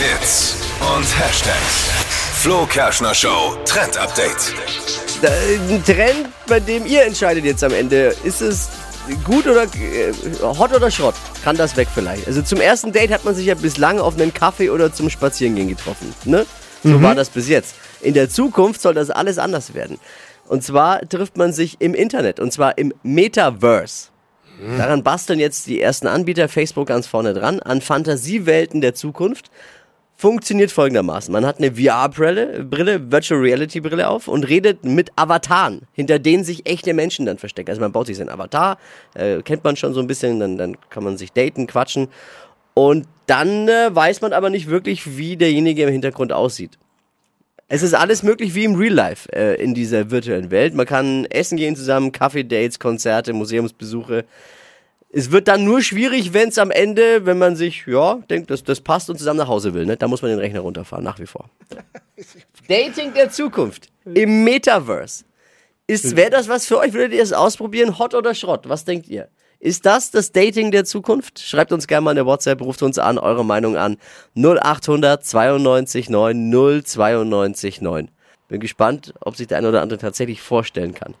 Hits und Hashtags. Flo Kerschner Show Trend Update. Ein Trend, bei dem ihr entscheidet jetzt am Ende. Ist es gut oder äh, hot oder Schrott? Kann das weg vielleicht? Also zum ersten Date hat man sich ja bislang auf einen Kaffee oder zum Spazierengehen getroffen. Ne? So war das bis jetzt. In der Zukunft soll das alles anders werden. Und zwar trifft man sich im Internet und zwar im Metaverse. Daran basteln jetzt die ersten Anbieter, Facebook ganz vorne dran, an Fantasiewelten der Zukunft. Funktioniert folgendermaßen. Man hat eine VR-Brille, Brille, Virtual Reality Brille auf und redet mit Avataren, hinter denen sich echte Menschen dann verstecken. Also man baut sich seinen Avatar, äh, kennt man schon so ein bisschen, dann, dann kann man sich daten, quatschen. Und dann äh, weiß man aber nicht wirklich, wie derjenige im Hintergrund aussieht. Es ist alles möglich wie im Real Life äh, in dieser virtuellen Welt. Man kann essen gehen zusammen, Kaffee-Dates, Konzerte, Museumsbesuche. Es wird dann nur schwierig, wenn es am Ende, wenn man sich, ja, denkt, das, das passt und zusammen nach Hause will. Ne? Da muss man den Rechner runterfahren, nach wie vor. Dating der Zukunft im Metaverse. Ist, wäre das was für euch? Würdet ihr es ausprobieren? Hot oder Schrott? Was denkt ihr? Ist das das Dating der Zukunft? Schreibt uns gerne mal eine WhatsApp, ruft uns an, eure Meinung an. 0800 92 9 092 9. Bin gespannt, ob sich der eine oder andere tatsächlich vorstellen kann.